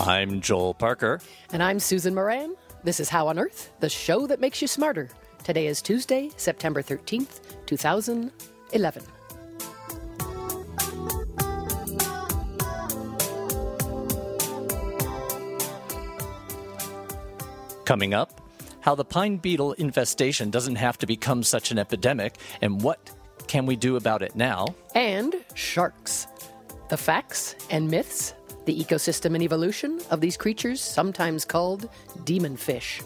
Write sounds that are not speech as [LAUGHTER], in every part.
I'm Joel Parker. And I'm Susan Moran. This is How on Earth, the show that makes you smarter. Today is Tuesday, September 13th, 2011. Coming up, how the pine beetle infestation doesn't have to become such an epidemic and what can we do about it now? And sharks. The facts and myths, the ecosystem and evolution of these creatures, sometimes called demon fish.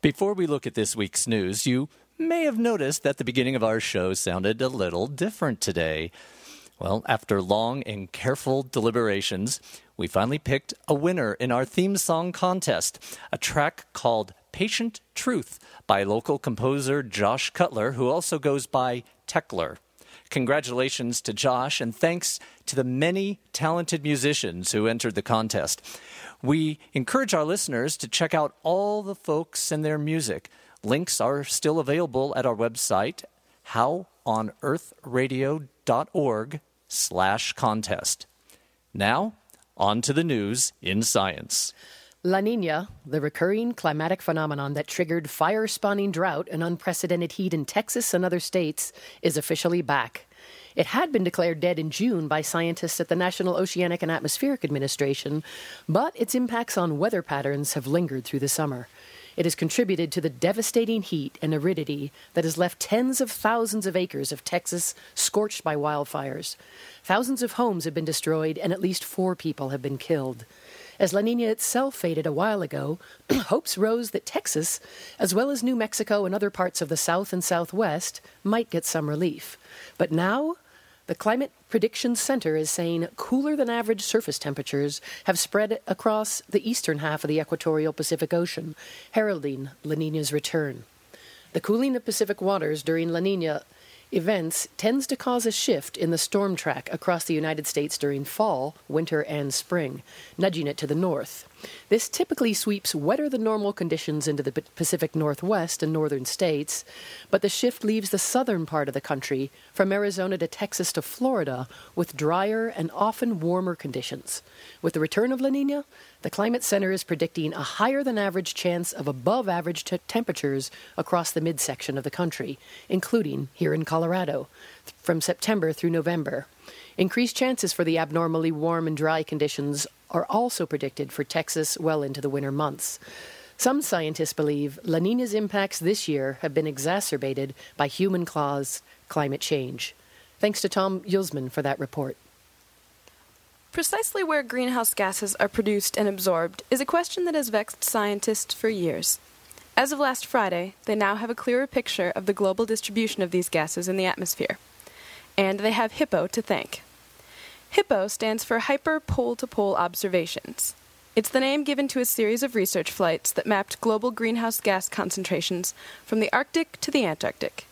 Before we look at this week's news, you may have noticed that the beginning of our show sounded a little different today. Well, after long and careful deliberations, we finally picked a winner in our theme song contest, a track called Patient Truth by local composer Josh Cutler, who also goes by Techler. Congratulations to Josh, and thanks to the many talented musicians who entered the contest. We encourage our listeners to check out all the folks and their music. Links are still available at our website, howonearthradio.org slash contest. Now, on to the news in science. La Nina, the recurring climatic phenomenon that triggered fire spawning drought and unprecedented heat in Texas and other states, is officially back. It had been declared dead in June by scientists at the National Oceanic and Atmospheric Administration, but its impacts on weather patterns have lingered through the summer. It has contributed to the devastating heat and aridity that has left tens of thousands of acres of Texas scorched by wildfires. Thousands of homes have been destroyed, and at least four people have been killed. As La Nina itself faded a while ago, [CLEARS THROAT] hopes rose that Texas, as well as New Mexico and other parts of the South and Southwest, might get some relief. But now, the Climate Prediction Center is saying cooler than average surface temperatures have spread across the eastern half of the equatorial Pacific Ocean, heralding La Nina's return. The cooling of Pacific waters during La Nina events tends to cause a shift in the storm track across the United States during fall, winter, and spring, nudging it to the north. This typically sweeps wetter than normal conditions into the Pacific Northwest and northern states, but the shift leaves the southern part of the country, from Arizona to Texas to Florida, with drier and often warmer conditions. With the return of La Nina, the Climate Center is predicting a higher than average chance of above average t- temperatures across the midsection of the country, including here in Colorado, from September through November. Increased chances for the abnormally warm and dry conditions are also predicted for Texas well into the winter months. Some scientists believe La Nina's impacts this year have been exacerbated by human caused climate change. Thanks to Tom Yulsman for that report. Precisely where greenhouse gases are produced and absorbed is a question that has vexed scientists for years. As of last Friday, they now have a clearer picture of the global distribution of these gases in the atmosphere. And they have HIPPO to thank. HIPPO stands for HIAPER Pole to Pole Observations. It's the name given to a series of research flights that mapped global greenhouse gas concentrations from the Arctic to the Antarctic.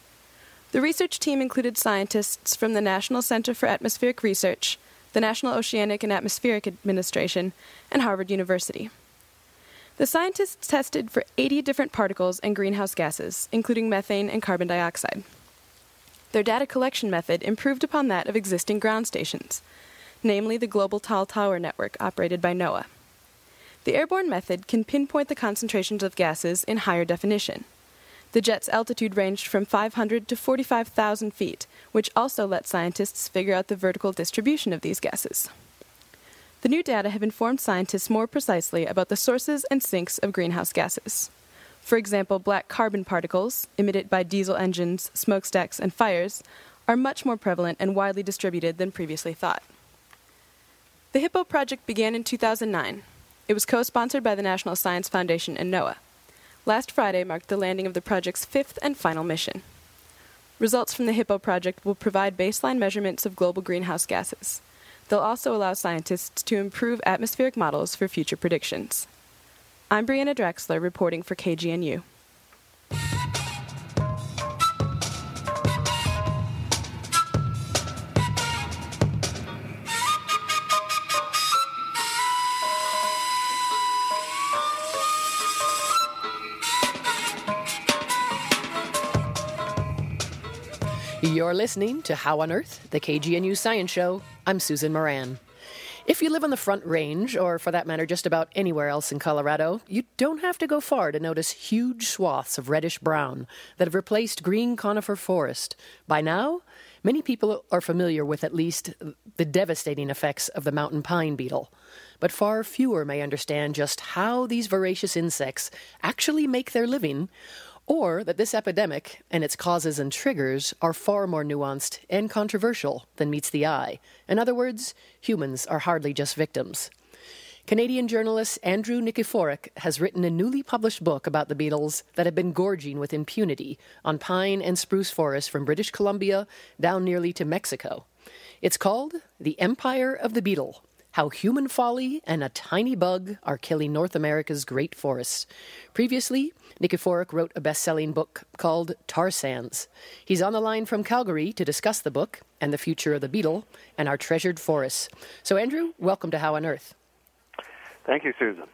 The research team included scientists from the National Center for Atmospheric Research, the National Oceanic and Atmospheric Administration, and Harvard University. The scientists tested for 80 different particles and greenhouse gases, including methane and carbon dioxide. Their data collection method improved upon that of existing ground stations, namely the Global Tall Tower Network operated by NOAA. The airborne method can pinpoint the concentrations of gases in higher definition. The jet's altitude ranged from 500 to 45,000 feet, which also let scientists figure out the vertical distribution of these gases. The new data have informed scientists more precisely about the sources and sinks of greenhouse gases. For example, black carbon particles, emitted by diesel engines, smokestacks, and fires, are much more prevalent and widely distributed than previously thought. The HIPPO project began in 2009. It was co sponsored by the National Science Foundation and NOAA. Last Friday marked the landing of the project's fifth and final mission. Results from the HIPPO project will provide baseline measurements of global greenhouse gases. They'll also allow scientists to improve atmospheric models for future predictions. I'm Brianna Draxler reporting for KGNU. You're listening to How on Earth, the KGNU Science Show. I'm Susan Moran. If you live on the Front Range, or for that matter, just about anywhere else in Colorado, you don't have to go far to notice huge swaths of reddish brown that have replaced green conifer forest. By now, many people are familiar with at least the devastating effects of the mountain pine beetle. But far fewer may understand just how these voracious insects actually make their living or that this epidemic and its causes and triggers are far more nuanced and controversial than meets the eye. In other words, humans are hardly just victims. Canadian journalist Andrew Nikiforuk has written a newly published book about the beetles that have been gorging with impunity on pine and spruce forests from British Columbia down nearly to Mexico. It's called The Empire of the Beetle how Human Folly and a Tiny Bug Are Killing North America's Great Forests. Previously, Nikiforuk wrote a best selling book called Tar Sands. He's on the line from Calgary to discuss the book and the future of the beetle and our treasured forests. So, Andrew, welcome to How on Earth. Thank you, Susan.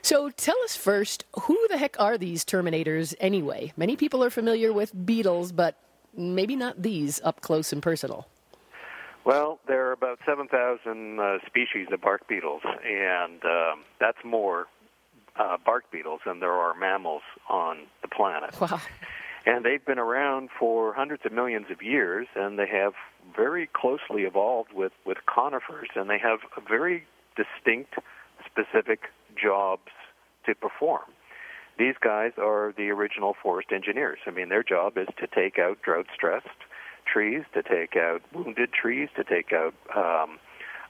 So tell us first, who the heck are these terminators anyway? Many people are familiar with beetles, but maybe not these up close and personal. Well, there are about 7,000 uh, species of bark beetles, and um, that's more uh, bark beetles than there are mammals on the planet. Wow. And they've been around for hundreds of millions of years, and they have very closely evolved with, with conifers, and they have very distinct, specific jobs to perform. These guys are the original forest engineers. I mean, their job is to take out drought stressed trees, to take out wounded trees, to take out, um,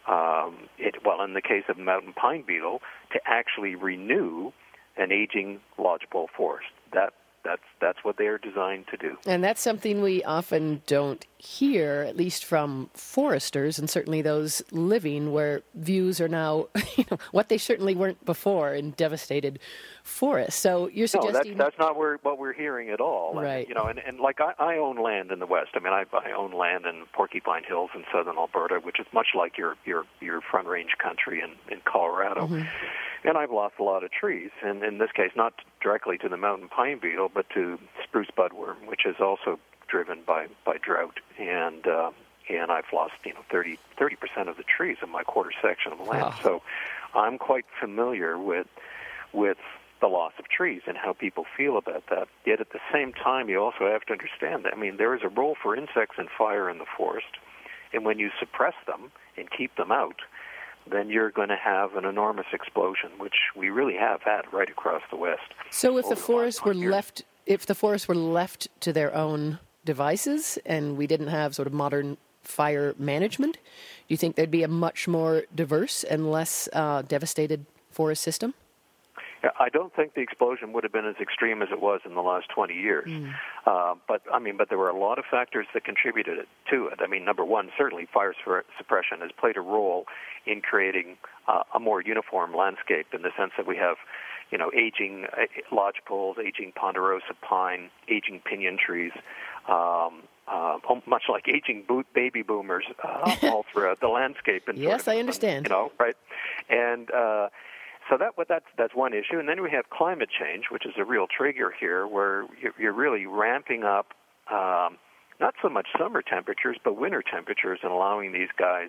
um, it, well, in the case of mountain pine beetle, to actually renew an aging lodgepole forest. That that's that's what they are designed to do. And that's something we often don't hear, at least from foresters, and certainly those living where views are now, [LAUGHS] you know, what they certainly weren't before in devastated forests. So you're suggesting no, that's, that's not where, what we're hearing at all. Right. And, you know, and, and like I, I own land in the west. I mean, I, I own land in Porcupine Hills in southern Alberta, which is much like your your your Front Range country in in Colorado. Mm-hmm and I've lost a lot of trees, and in this case, not directly to the mountain pine beetle, but to spruce budworm, which is also driven by by drought, and uh, and I've lost you know 30 percent of the trees in my quarter section of land. Wow. So I'm quite familiar with with the loss of trees and how people feel about that. Yet at the same time, you also have to understand that I mean there is a role for insects and fire in the forest, and when you suppress them and keep them out, then you're going to have an enormous explosion, which we really have had right across the West. So, if the forests were years. left, if the forests were left to their own devices, and we didn't have sort of modern fire management, do you think there'd be a much more diverse and less uh, devastated forest system? I don't think the explosion would have been as extreme as it was in the last 20 years. Mm. Uh, but I mean, but there were a lot of factors that contributed to it. I mean, number one, certainly fire suppression has played a role in creating uh, a more uniform landscape in the sense that we have, you know, aging lodge poles, aging ponderosa pine, aging pinyon trees. Um, uh, much like aging boot baby boomers uh, [LAUGHS] all throughout the landscape. And yes, sort of, I understand. You know, right? And uh, so that that's that's one issue, and then we have climate change, which is a real trigger here, where you're really ramping up um, not so much summer temperatures, but winter temperatures, and allowing these guys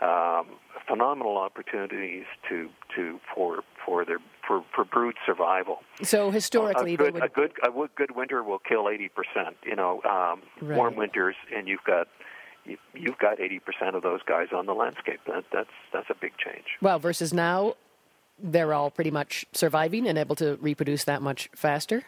um, phenomenal opportunities to to for for their for, for brood survival. So historically, a good, would... a good a good winter will kill eighty percent. You know, um, right. warm winters, and you've got you've got 80% of those guys on the landscape. That, that's that's a big change. Well, versus now, they're all pretty much surviving and able to reproduce that much faster?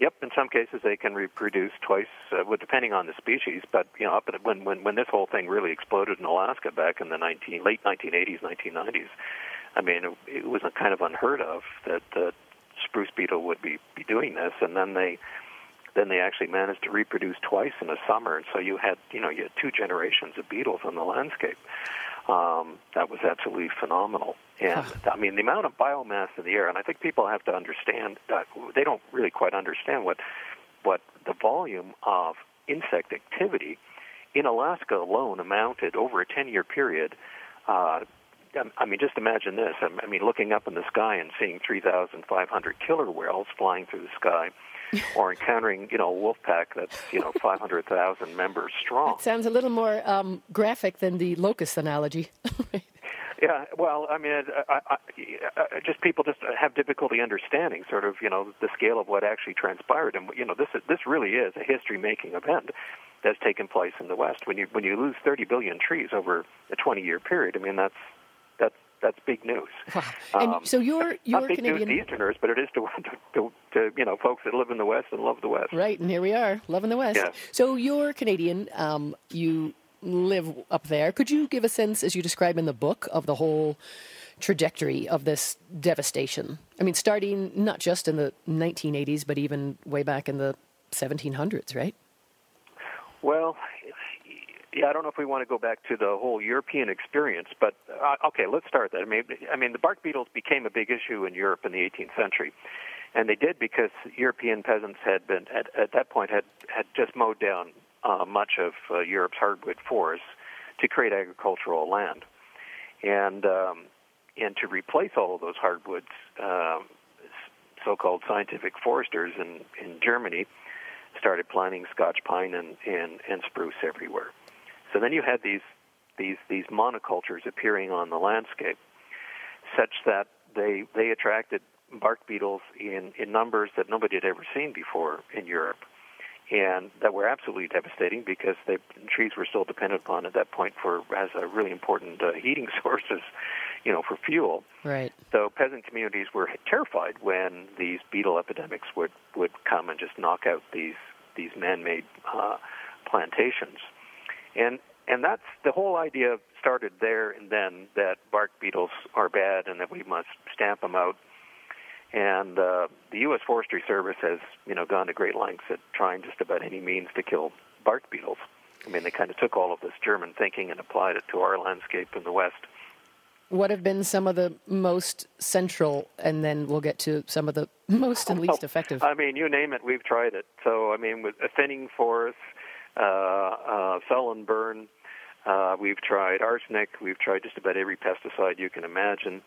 Yep, in some cases they can reproduce twice, uh, well, depending on the species. But you know, up at, when when when this whole thing really exploded in Alaska back in the 19, late 1980s, 1990s, I mean, it, it was kind of unheard of that the spruce beetle would be be doing this, and then they then they actually managed to reproduce twice in a summer, and so you had you know you had two generations of beetles on the landscape. Um, that was absolutely phenomenal. And I mean, the amount of biomass in the air, and I think people have to understand that they don't really quite understand what what the volume of insect activity in Alaska alone amounted over a 10 year period uh, I mean, just imagine this. I mean, looking up in the sky and seeing 3,500 killer whales flying through the sky, [LAUGHS] or encountering, you know, a wolf pack that's, you know, [LAUGHS] 500,000 members strong. It sounds a little more um, graphic than the locust analogy. [LAUGHS] Yeah, well, I mean, I, I, I, just people just have difficulty understanding sort of, you know, the scale of what actually transpired, and you know, this is, this really is a history-making event that's taken place in the West. When you when you lose 30 billion trees over a 20-year period, I mean, that's that's big news. Wow. And um, so you're [LAUGHS] you're not big Canadian news to Easterners, but it is [LAUGHS] to, to, to, you know folks that live in the West and love the West. Right, and here we are, loving the West. Yeah. So you're Canadian. Um, you live up there. Could you give a sense, as you describe in the book, of the whole trajectory of this devastation? I mean, starting not just in the 1980s, but even way back in the 1700s, right? Well, yeah, I don't know if we want to go back to the whole European experience, but uh, okay, let's start that. I mean, I mean, the bark beetles became a big issue in Europe in the 18th century, and they did because European peasants had been at, at that point had had just mowed down uh, much of uh, Europe's hardwood forests to create agricultural land, and um, and to replace all of those hardwoods, um, so-called scientific foresters in in Germany started planting Scotch pine and, and, and spruce everywhere. So then you had these these these monocultures appearing on the landscape, such that they they attracted bark beetles in in numbers that nobody had ever seen before in Europe and that were absolutely devastating because the trees were still dependent upon at that point for as a really important uh, heating [LAUGHS] sources, you know, for fuel. Right. So peasant communities were terrified when these beetle epidemics would would come and just knock out these these man-made uh, plantations, and and that's the whole idea started there and then that bark beetles are bad and that we must stamp them out and uh, the U.S. Forestry Service has, you know, gone to great lengths at trying just about any means to kill bark beetles. I mean, they kind of took all of this German thinking and applied it to our landscape in the West. What have been some of the most central, and then we'll get to some of the [LAUGHS] most and least effective? I mean, you name it, we've tried it. So, I mean, with thinning forests, fell and burn, uh, we've tried arsenic, we've tried just about every pesticide you can imagine.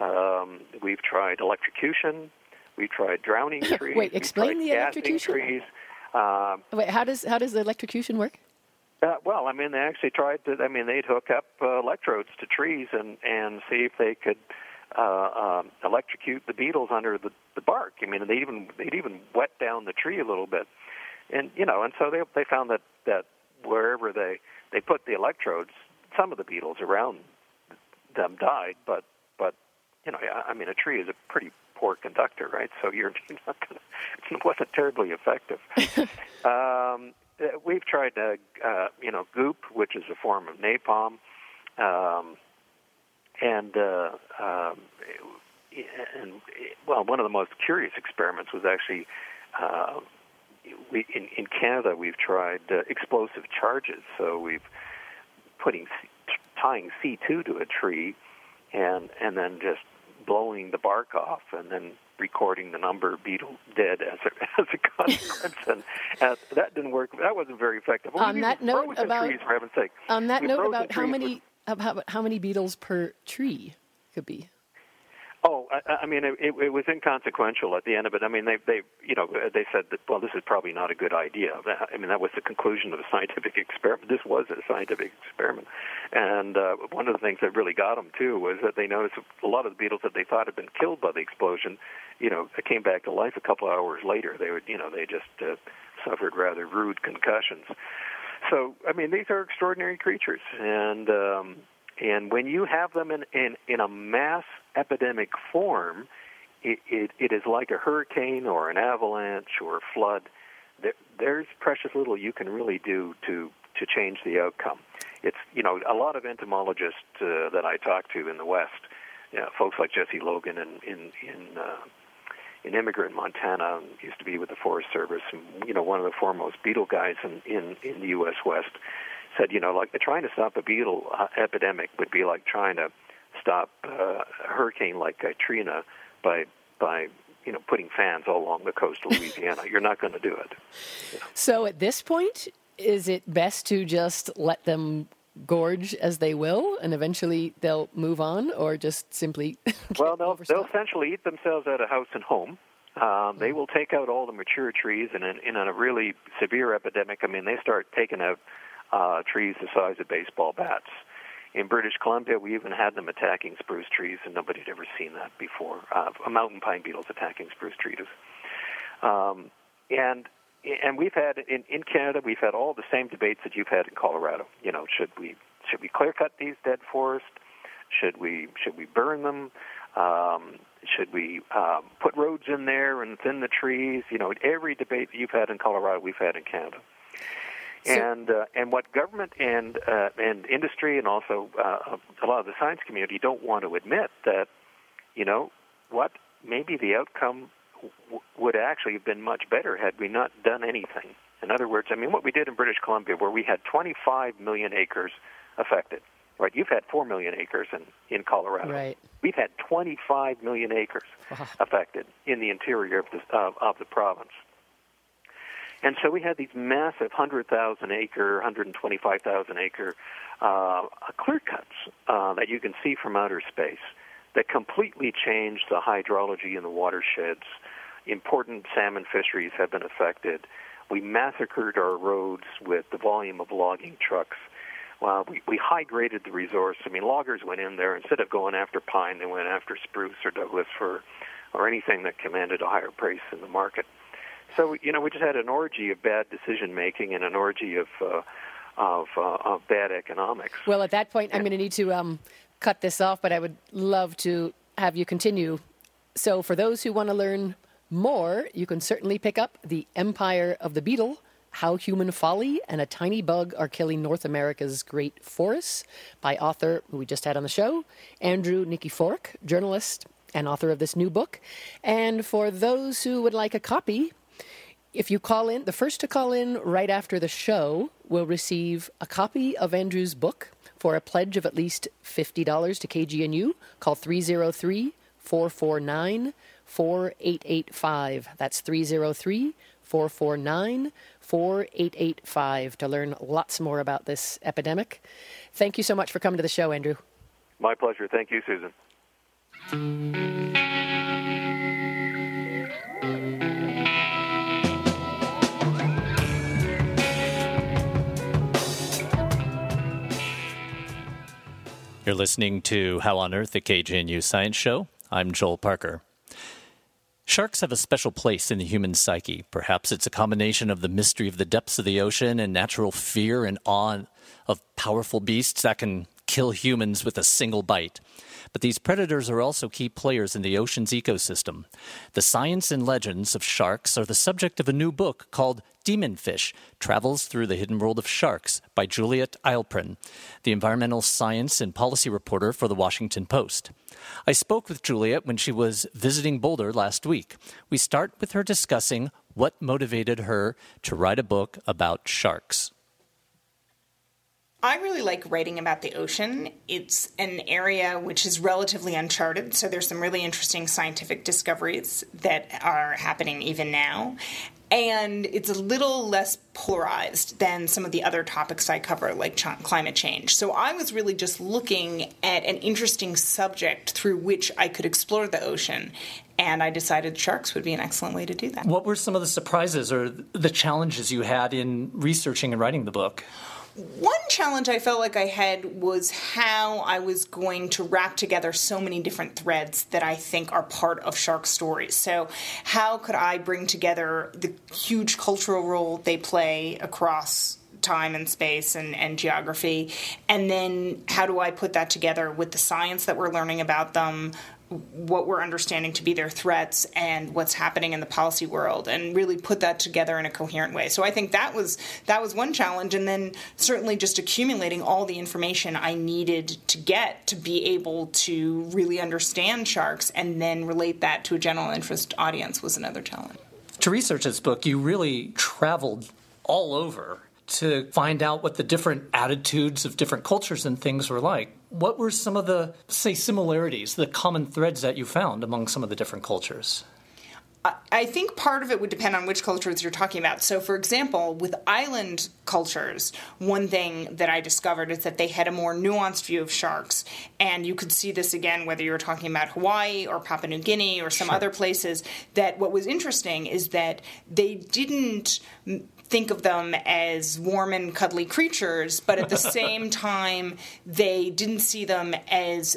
Um, we've tried electrocution. We've tried drowning [LAUGHS] trees. Wait, explain the electrocution. Trees. Um, Wait, how does how does the electrocution work? Uh, well, I mean, they actually tried to. I mean, they'd hook up uh, electrodes to trees and and see if they could uh, um, electrocute the beetles under the, the bark. I mean, they even they'd even wet down the tree a little bit, and you know, and so they they found that that wherever they they put the electrodes, some of the beetles around them died, but but you know, I mean, a tree is a pretty poor conductor, right? So you're, [LAUGHS] you're not going to, it wasn't terribly effective. [LAUGHS] um, uh, we've tried, uh, uh, you know, goop, which is a form of napalm, um, and uh, um, and well, one of the most curious experiments was actually uh, we in, in Canada we've tried uh, explosive charges. So we've putting tying C2 to a tree, and and then just blowing the bark off and then recording the number of beetles dead as a, [LAUGHS] as a [LAUGHS] consequence. and uh, that didn't work. That wasn't very effective. Well, on that note about trees, for heaven's sake. On that note about how many about how many beetles per tree could be. Oh, I, I mean, it, it was inconsequential at the end of it. I mean, they, they, you know, they said that well, this is probably not a good idea. I mean, that was the conclusion of the [LAUGHS] scientific experiment. This was a scientific experiment, and uh, one of the things that really got them too was that they noticed a lot of the beetles that they thought had been killed by the explosion, you know, came back to life a couple of hours later. They would, you know, they just uh, suffered rather rude concussions. So, I mean, these are extraordinary creatures, and um, and when you have them in, in, in a mass epidemic form, it, it, it is like a hurricane or an avalanche or a flood. There, there's precious little you can really do to, to change the outcome. It's, you know, a lot of entomologists uh, that I talk to in the West, you know, folks like Jesse Logan in, in, in uh, in Emigrant, Montana, used to be with the Forest Service, and you know one of the foremost beetle guys in in, in the U.S. West said, you know, like trying to stop a beetle uh, epidemic would be like trying to stop uh, a hurricane like Katrina by by you know putting fans all along the coast of [LAUGHS] Louisiana. You're not going to do it. You know? So at this point, is it best to just let them gorge as they will, and eventually they'll move on, or just simply. [LAUGHS] well, they'll they'll essentially eat themselves out of house and home. Um, they will take out all the mature trees, and in, in a really severe epidemic, I mean, they start taking out uh, trees the size of baseball bats. In British Columbia, we even had them attacking spruce trees, and nobody had ever seen that before. Uh, mountain pine beetles attacking spruce trees. Um, and and we've had in, in Canada, we've had all the same debates that you've had in Colorado. You know, should we should we clear cut these dead forests? Should we should we burn them? Um, should we um, put roads in there and thin the trees? You know, every debate that you've had in Colorado, we've had in Canada. So, and uh, and what government and uh, and industry and also uh, a lot of the science community don't want to admit that, you know, what maybe the outcome w- would actually have been much better had we not done anything. In other words, I mean, what we did in British Columbia, where we had 25 million acres affected, right? You've had 4 million acres in, in Colorado. Right. We've had 25 million acres wow. affected in the interior of the, uh, of the province. And so we had these massive 100,000 acre, 125,000 acre uh, clear cuts uh, that you can see from outer space that completely changed the hydrology in the watersheds. Important salmon fisheries have been affected. We massacred our roads with the volume of logging trucks. Well, we, we high graded the resource. I mean, loggers went in there instead of going after pine, they went after spruce or Douglas fir or anything that commanded a higher price in the market. So you know, we just had an orgy of bad decision making and an orgy of uh, of, uh, of bad economics. Well, at that point, I'm going to need to um, cut this off, but I would love to have you continue. So, for those who want to learn more, you can certainly pick up The Empire of the Beetle How Human Folly and a Tiny Bug Are Killing North America's Great Forests by author who we just had on the show, Andrew Nikiforuk, journalist and author of this new book. And for those who would like a copy, if you call in, the first to call in right after the show will receive a copy of Andrew's book for a pledge of at least $50 to KGNU. Call 303 449 4885. That's 303 449 4885 to learn lots more about this epidemic. Thank you so much for coming to the show, Andrew. My pleasure. Thank you, Susan. You're listening to How on Earth, the KGNU Science Show. I'm Joel Parker. Sharks have a special place in the human psyche. Perhaps it's a combination of the mystery of the depths of the ocean and natural fear and awe of powerful beasts that can kill humans with a single bite. But these predators are also key players in the ocean's ecosystem. The science and legends of sharks are the subject of a new book called Demonfish Travels Through the Hidden World of Sharks by Juliet Eilperin, the environmental science and policy reporter for the Washington Post. I spoke with Juliet when she was visiting Boulder last week. We start with her discussing what motivated her to write a book about sharks. I really like writing about the ocean. It's an area which is relatively uncharted, so there's some really interesting scientific discoveries that are happening even now. And it's a little less polarized than some of the other topics I cover, like ch- climate change. So I was really just looking at an interesting subject through which I could explore the ocean and I decided sharks would be an excellent way to do that. What were some of the surprises or the challenges you had in researching and writing the book? One challenge I felt like I had was how I was going to wrap together so many different threads that I think are part of shark stories. So, how could I bring together the huge cultural role they play across time and space and, and geography? And then how do I put that together with the science that we're learning about them, what we're understanding to be their threats and what's happening in the policy world and really put that together in a coherent way. So I think that was that was one challenge and then certainly just accumulating all the information I needed to get to be able to really understand sharks and then relate that to a general interest audience was another challenge. To research this book, you really traveled all over to find out what the different attitudes of different cultures and things were like. What were some of the, say, similarities, the common threads that you found among some of the different cultures? I think part of it would depend on which cultures you're talking about. So, for example, with island cultures, one thing that I discovered is that they had a more nuanced view of sharks. And you could see this again whether you were talking about Hawaii or Papua New Guinea or some sure. other places. That what was interesting is that they didn't think of them as warm and cuddly creatures, but at the [LAUGHS] same time, they didn't see them as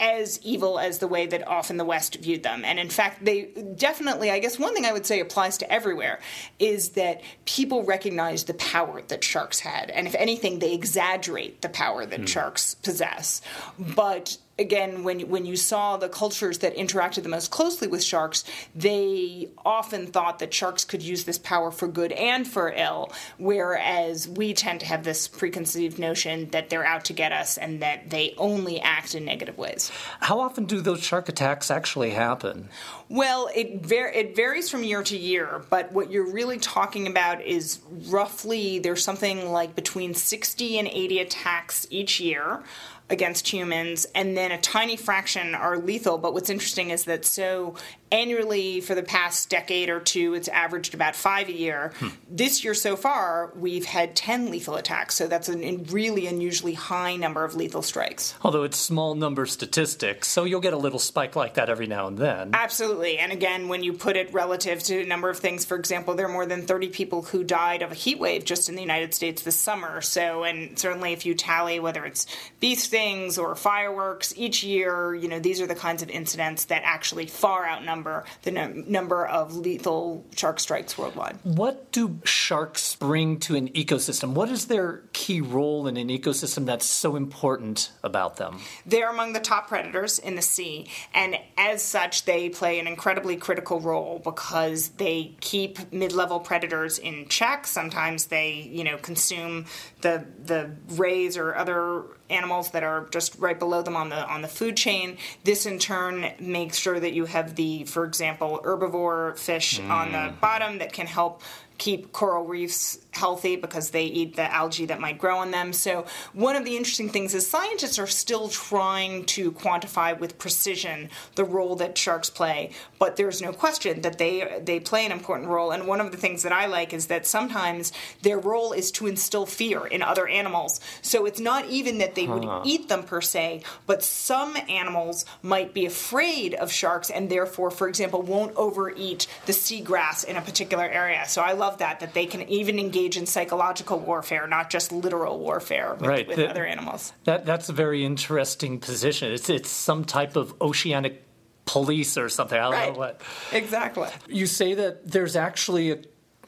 as evil as the way that often the West viewed them. And in fact, they definitely, I guess one thing I would say applies to everywhere is that people recognize the power that sharks had. And if anything, they exaggerate the power that mm. sharks possess. But again, when when you saw the cultures that interacted the most closely with sharks, they often thought that sharks could use this power for good and for ill, whereas we tend to have this preconceived notion that they're out to get us and that they only act in negative ways. How often do those shark attacks actually happen? Well, it var- it varies from year to year, but what you're really talking about is roughly there's something like between 60 and 80 attacks each year against humans, and then a tiny fraction are lethal. But what's interesting is that so annually for the past decade or two, it's averaged about five a year. Hmm. This year so far, we've had 10 lethal attacks, so that's a really unusually high number of lethal strikes. Although it's small number statistics, so you'll get a little spike like that every now and then. Absolutely. And again, when you put it relative to a number of things, for example, there are more than 30 people who died of a heat wave just in the United States this summer. So, and certainly if you tally whether it's beef stings or fireworks each year, you know, these are the kinds of incidents that actually far outnumber number the number of lethal shark strikes worldwide. What do sharks bring to an ecosystem? What is their key role in an ecosystem that's so important about them? They're among the top predators in the sea, and as such, they play an incredibly critical role because they keep mid-level predators in check. Sometimes they, you know, consume the the rays or other animals that are just right below them on the on the food chain. This in turn makes sure that you have the, for example, herbivore fish mm. on the mm. bottom that can help keep coral reefs healthy because they eat the algae that might grow on them. So, one of the interesting things is scientists are still trying to quantify with precision the role that sharks play, but there's no question that they they play an important role. And one of the things that I like is that sometimes their role is to instill fear in other animals. So, it's not even that they would eat them per se, but some animals might be afraid of sharks and therefore, for example, won't overeat the seagrass in a particular area. So, I love love that that they can even engage in psychological warfare, not just literal warfare with, right. with the, other animals. That that's a very interesting position. It's it's some type of oceanic police or something. I don't right. know what. Exactly. You say that there's actually a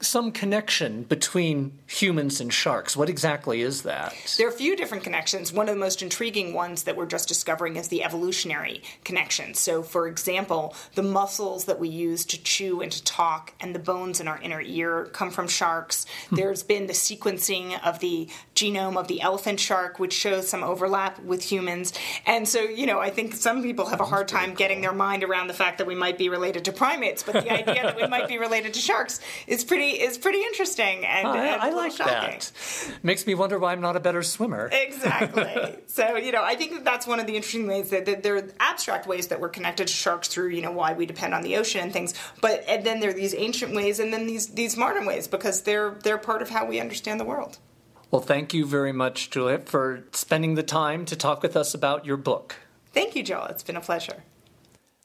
some connection between humans and sharks. What exactly is that? There are a few different connections. One of the most intriguing ones that we're just discovering is the evolutionary connection. So, for example, the muscles that we use to chew and to talk and the bones in our inner ear come from sharks. Hmm. There's been the sequencing of the genome of the elephant shark, which shows some overlap with humans. And so, you know, I think some people have a hard time getting their mind around the fact that we might be related to primates, but the idea that we might be related to sharks is pretty is pretty interesting and, oh, and I like shocking. that. Makes me wonder why I'm not a better swimmer. Exactly. [LAUGHS] so you know, I think that that's one of the interesting ways that, that there are abstract ways that we're connected to sharks through you know why we depend on the ocean and things. But and then there are these ancient ways and then these these modern ways because they're they're part of how we understand the world. Well, thank you very much, Juliet, for spending the time to talk with us about your book. Thank you, Joel. It's been a pleasure.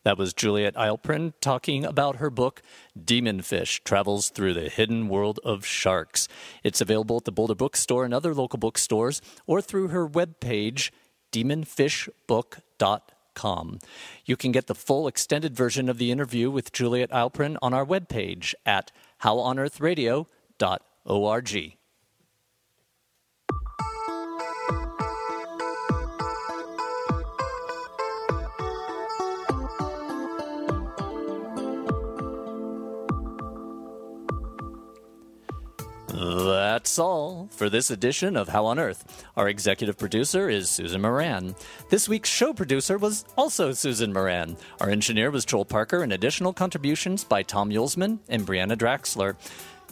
That was Juliet Eilperin talking about her book, Demon Fish Travels Through the Hidden World of Sharks. It's available at the Boulder Bookstore and other local bookstores or through her webpage, demonfishbook.com. You can get the full extended version of the interview with Juliet Eilperin on our webpage at howonearthradio.org. That's all for this edition of How on Earth. Our executive producer is Susan Moran. This week's show producer was also Susan Moran. Our engineer was Joel Parker, and additional contributions by Tom Yulsman and Brianna Draxler.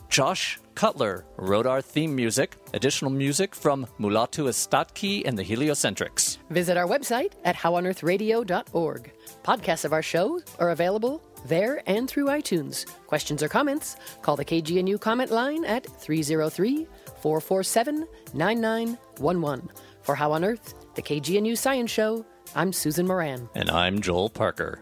Josh Cutler wrote our theme music. Additional music from Mulatu Astatke and the Heliocentrics. Visit our website at howonearthradio.org. Podcasts of our show are available there and through iTunes. Questions or comments? Call the KGNU comment line at 303 447 9911. For How on Earth, the KGNU Science Show, I'm Susan Moran. And I'm Joel Parker.